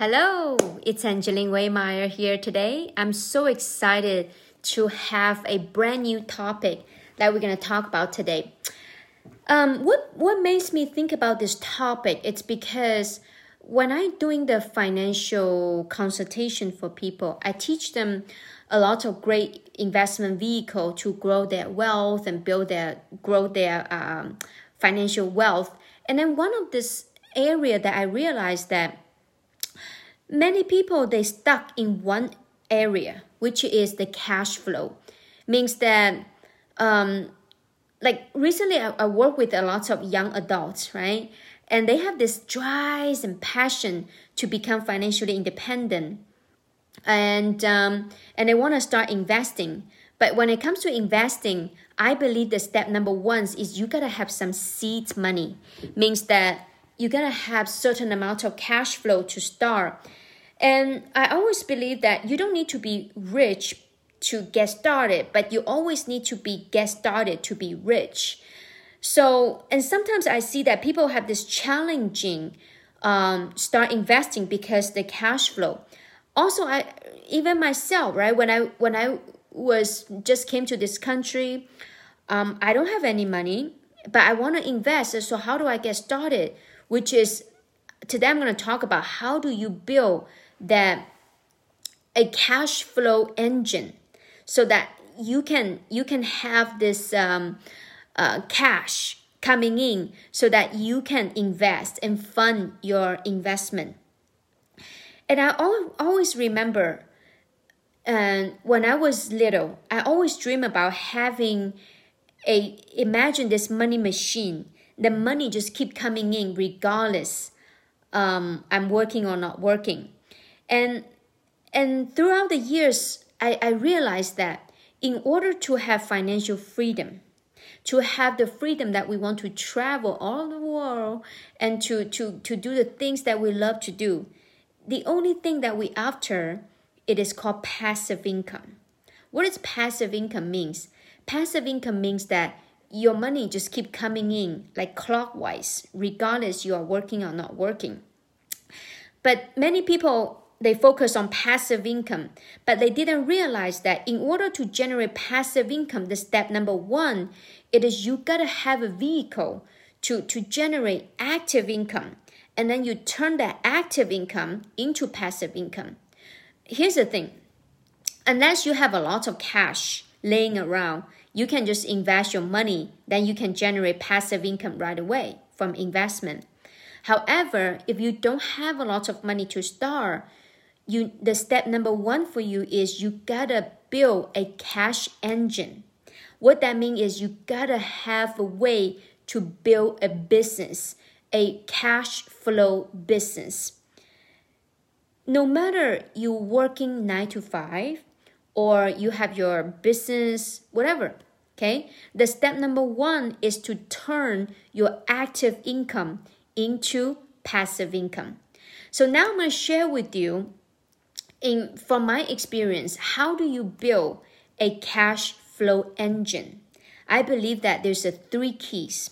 Hello, it's Angeline Waymeyer here today. I'm so excited to have a brand new topic that we're going to talk about today. Um, what what makes me think about this topic? It's because when I'm doing the financial consultation for people, I teach them a lot of great investment vehicle to grow their wealth and build their grow their um, financial wealth. And then one of this area that I realized that Many people they stuck in one area, which is the cash flow. Means that um, like recently I, I work with a lot of young adults, right? And they have this drive and passion to become financially independent. And um, and they want to start investing. But when it comes to investing, I believe the step number one is you gotta have some seed money. Means that you gotta have certain amount of cash flow to start and I always believe that you don't need to be rich to get started, but you always need to be get started to be rich. So, and sometimes I see that people have this challenging um, start investing because the cash flow. Also, I even myself, right? When I when I was just came to this country, um, I don't have any money, but I want to invest. So how do I get started? Which is today I'm going to talk about how do you build that a cash flow engine so that you can you can have this um, uh, cash coming in so that you can invest and fund your investment. And i always remember and uh, when i was little i always dream about having a imagine this money machine the money just keep coming in regardless um, i'm working or not working and and throughout the years, I, I realized that in order to have financial freedom, to have the freedom that we want to travel all the world and to, to, to do the things that we love to do, the only thing that we after it is called passive income. What does passive income means? Passive income means that your money just keep coming in like clockwise, regardless you are working or not working. But many people they focus on passive income, but they didn't realize that in order to generate passive income, the step number one, it is you gotta have a vehicle to, to generate active income. And then you turn that active income into passive income. Here's the thing unless you have a lot of cash laying around, you can just invest your money, then you can generate passive income right away from investment. However, if you don't have a lot of money to start, you the step number one for you is you gotta build a cash engine. What that means is you gotta have a way to build a business, a cash flow business. No matter you're working nine to five or you have your business, whatever, okay? The step number one is to turn your active income into passive income. So now I'm gonna share with you in from my experience, how do you build a cash flow engine? I believe that there's a three keys.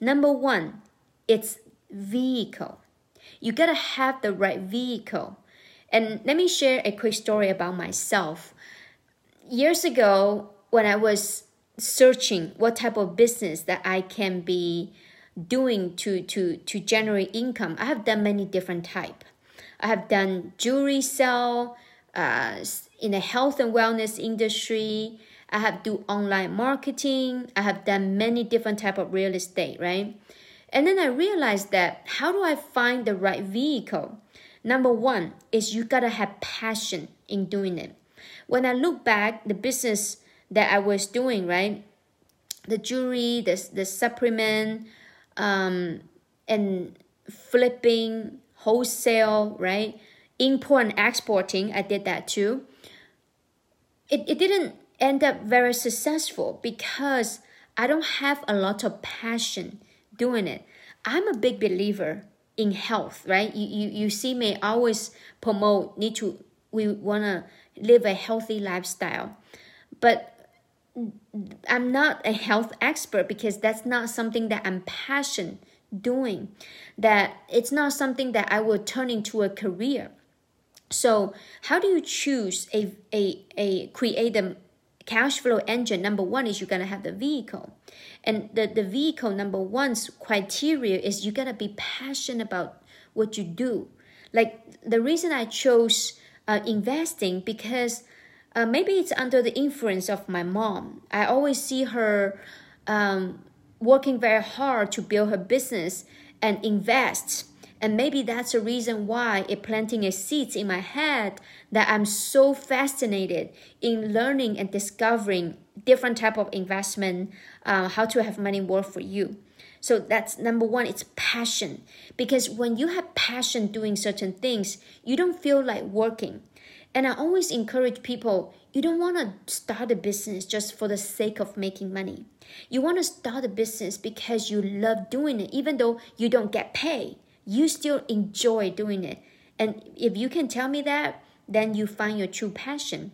Number one, it's vehicle. You gotta have the right vehicle. And let me share a quick story about myself. Years ago, when I was searching what type of business that I can be doing to to to generate income, I have done many different type. I have done jewelry sell uh, in the health and wellness industry. I have do online marketing. I have done many different type of real estate, right? And then I realized that how do I find the right vehicle? Number one is you gotta have passion in doing it. When I look back, the business that I was doing, right? The jewelry, the the supplement, um, and flipping, wholesale, right? Import and exporting, I did that too. It, it didn't end up very successful because I don't have a lot of passion doing it. I'm a big believer in health, right? You, you, you see me always promote, need to, we want to live a healthy lifestyle. But I'm not a health expert because that's not something that I'm passionate doing that it's not something that I will turn into a career. So how do you choose a a a create a cash flow engine? Number one is you're gonna have the vehicle, and the the vehicle number one's criteria is you gotta be passionate about what you do. Like the reason I chose uh, investing because uh, maybe it's under the influence of my mom. I always see her um, working very hard to build her business and invest and maybe that's the reason why it planting a seed in my head that I'm so fascinated in learning and discovering different type of investment, uh, how to have money work for you. So that's number one, it's passion. Because when you have passion doing certain things, you don't feel like working. And I always encourage people you don't want to start a business just for the sake of making money. You want to start a business because you love doing it, even though you don't get paid you still enjoy doing it. And if you can tell me that, then you find your true passion.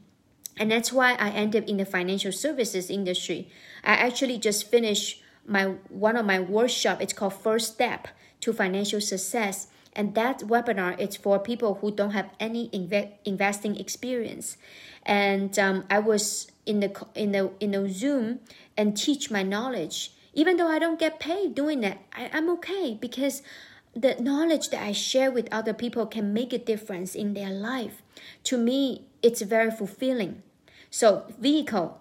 And that's why I ended in the financial services industry. I actually just finished my one of my workshop. It's called First Step to Financial Success. And that webinar is for people who don't have any inve- investing experience. And um, I was in the in the in the Zoom and teach my knowledge. Even though I don't get paid doing that, I, I'm okay because the knowledge that I share with other people can make a difference in their life. To me, it's very fulfilling. So, vehicle,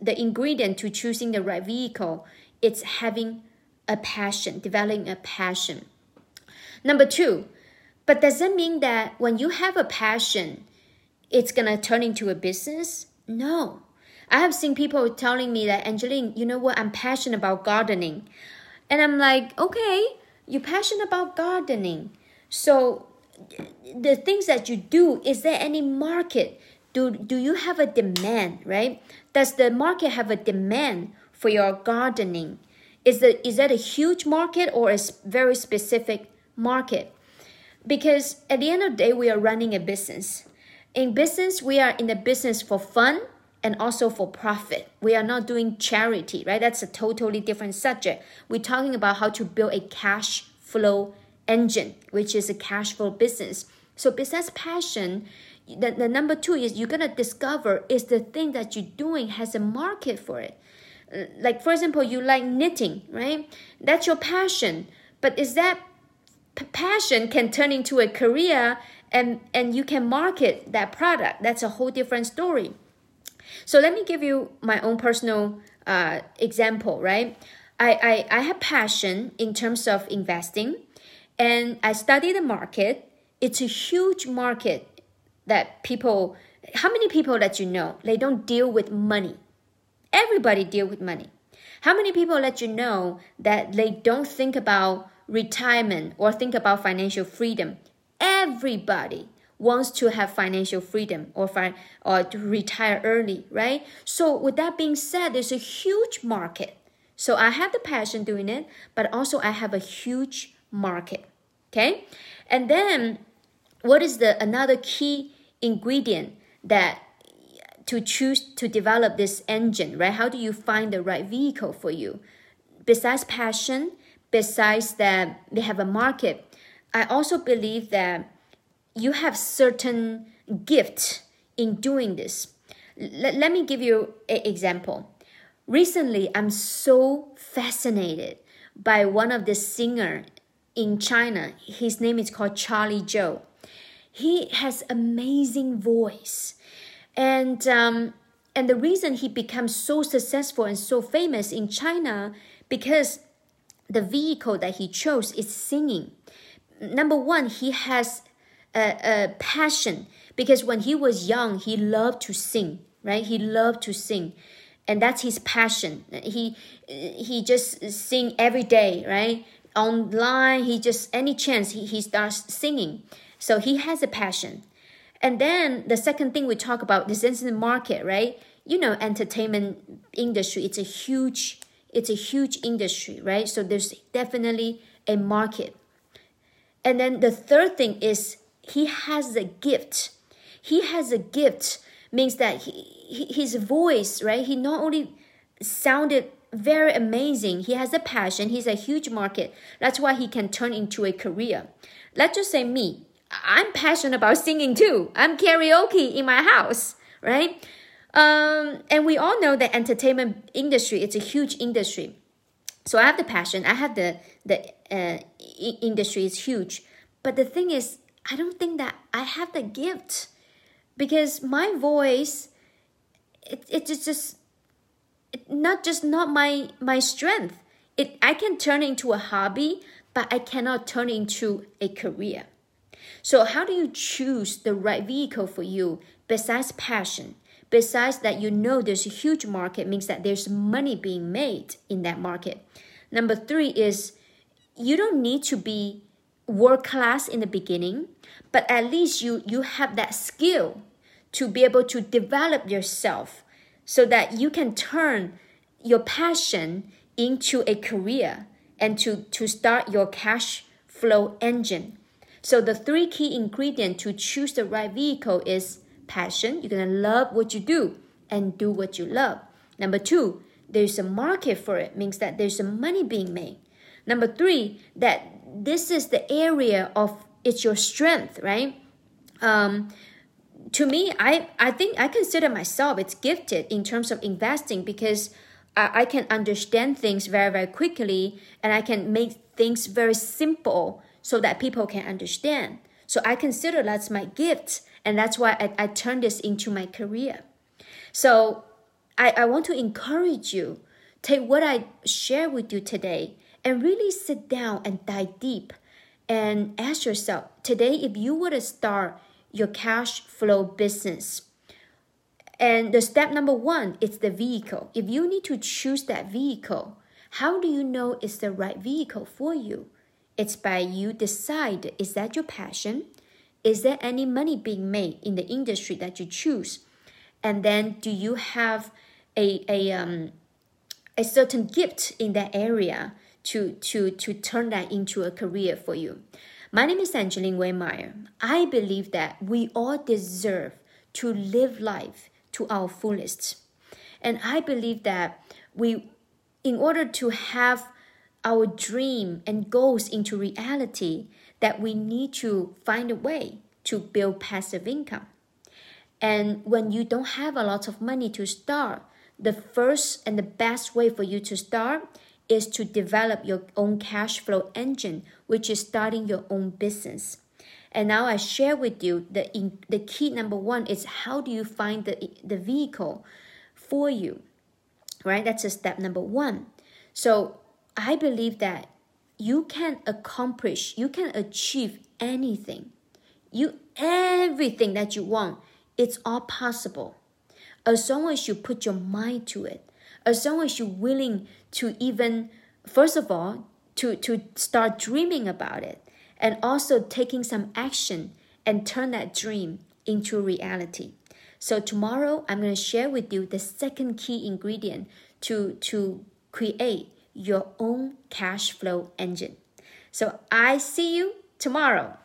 the ingredient to choosing the right vehicle, it's having a passion, developing a passion. Number two, but does that mean that when you have a passion, it's gonna turn into a business? No. I have seen people telling me that, Angeline, you know what? I'm passionate about gardening. And I'm like, okay, you're passionate about gardening. So the things that you do, is there any market? Do, do you have a demand, right? Does the market have a demand for your gardening? Is, the, is that a huge market or a very specific market? Because at the end of the day, we are running a business. In business, we are in the business for fun and also for profit. We are not doing charity, right? That's a totally different subject. We're talking about how to build a cash flow engine, which is a cash flow business. So besides passion, the, the number two is you're gonna discover is the thing that you're doing has a market for it. Like for example, you like knitting, right? That's your passion. But is that passion can turn into a career and and you can market that product? That's a whole different story. So let me give you my own personal uh, example, right? I, I, I have passion in terms of investing and I study the market. It's a huge market that people, how many people that you know, they don't deal with money? Everybody deal with money. How many people let you know that they don't think about retirement or think about financial freedom? Everybody wants to have financial freedom or fi- or to retire early, right? So with that being said, there's a huge market. So I have the passion doing it, but also I have a huge market. Okay? And then what is the another key ingredient that to choose to develop this engine, right? How do you find the right vehicle for you? Besides passion, besides that they have a market, I also believe that you have certain gift in doing this. L- let me give you an example. Recently, I'm so fascinated by one of the singer in China. His name is called Charlie Zhou. He has amazing voice, and um, and the reason he becomes so successful and so famous in China because the vehicle that he chose is singing. Number one, he has a, a passion because when he was young, he loved to sing, right? He loved to sing. And that's his passion. He he just sing every day, right? Online, he just any chance he, he starts singing. So he has a passion. And then the second thing we talk about is the market, right? You know, entertainment industry, it's a huge it's a huge industry, right? So there's definitely a market. And then the third thing is he has a gift. He has a gift means that he, his voice, right? He not only sounded very amazing, he has a passion, he's a huge market. That's why he can turn into a career. Let's just say me. I'm passionate about singing too. I'm karaoke in my house, right? Um, and we all know that entertainment industry it's a huge industry. So I have the passion. I have the the uh, industry is huge, but the thing is, I don't think that I have the gift because my voice, it, it's just it, not just not my my strength. It I can turn it into a hobby, but I cannot turn it into a career. So how do you choose the right vehicle for you besides passion? Besides that, you know there's a huge market means that there's money being made in that market. Number three is you don't need to be world class in the beginning, but at least you you have that skill to be able to develop yourself so that you can turn your passion into a career and to, to start your cash flow engine. So the three key ingredients to choose the right vehicle is passion. You're gonna love what you do and do what you love. Number two, there's a market for it, means that there's some money being made. Number three, that this is the area of it's your strength, right? Um, to me, I, I think I consider myself it's gifted in terms of investing because I, I can understand things very, very quickly and I can make things very simple so that people can understand. So I consider that's my gift and that's why I, I turned this into my career. So I, I want to encourage you, take what I share with you today and really sit down and dive deep and ask yourself today if you were to start your cash flow business. And the step number one is the vehicle. If you need to choose that vehicle, how do you know it's the right vehicle for you? It's by you decide is that your passion? Is there any money being made in the industry that you choose? And then do you have a, a um a certain gift in that area to to to turn that into a career for you? My name is Angeline Waymeyer. I believe that we all deserve to live life to our fullest. And I believe that we, in order to have our dream and goals into reality, that we need to find a way to build passive income. And when you don't have a lot of money to start, the first and the best way for you to start is to develop your own cash flow engine, which is starting your own business. And now I share with you the in, the key number one is how do you find the the vehicle for you, right? That's a step number one. So I believe that you can accomplish, you can achieve anything, you everything that you want. It's all possible, as long as you put your mind to it. As long as you're willing to even first of all to to start dreaming about it. And also taking some action and turn that dream into reality. So tomorrow i'm going to share with you the second key ingredient to to create your own cash flow engine. So i see you tomorrow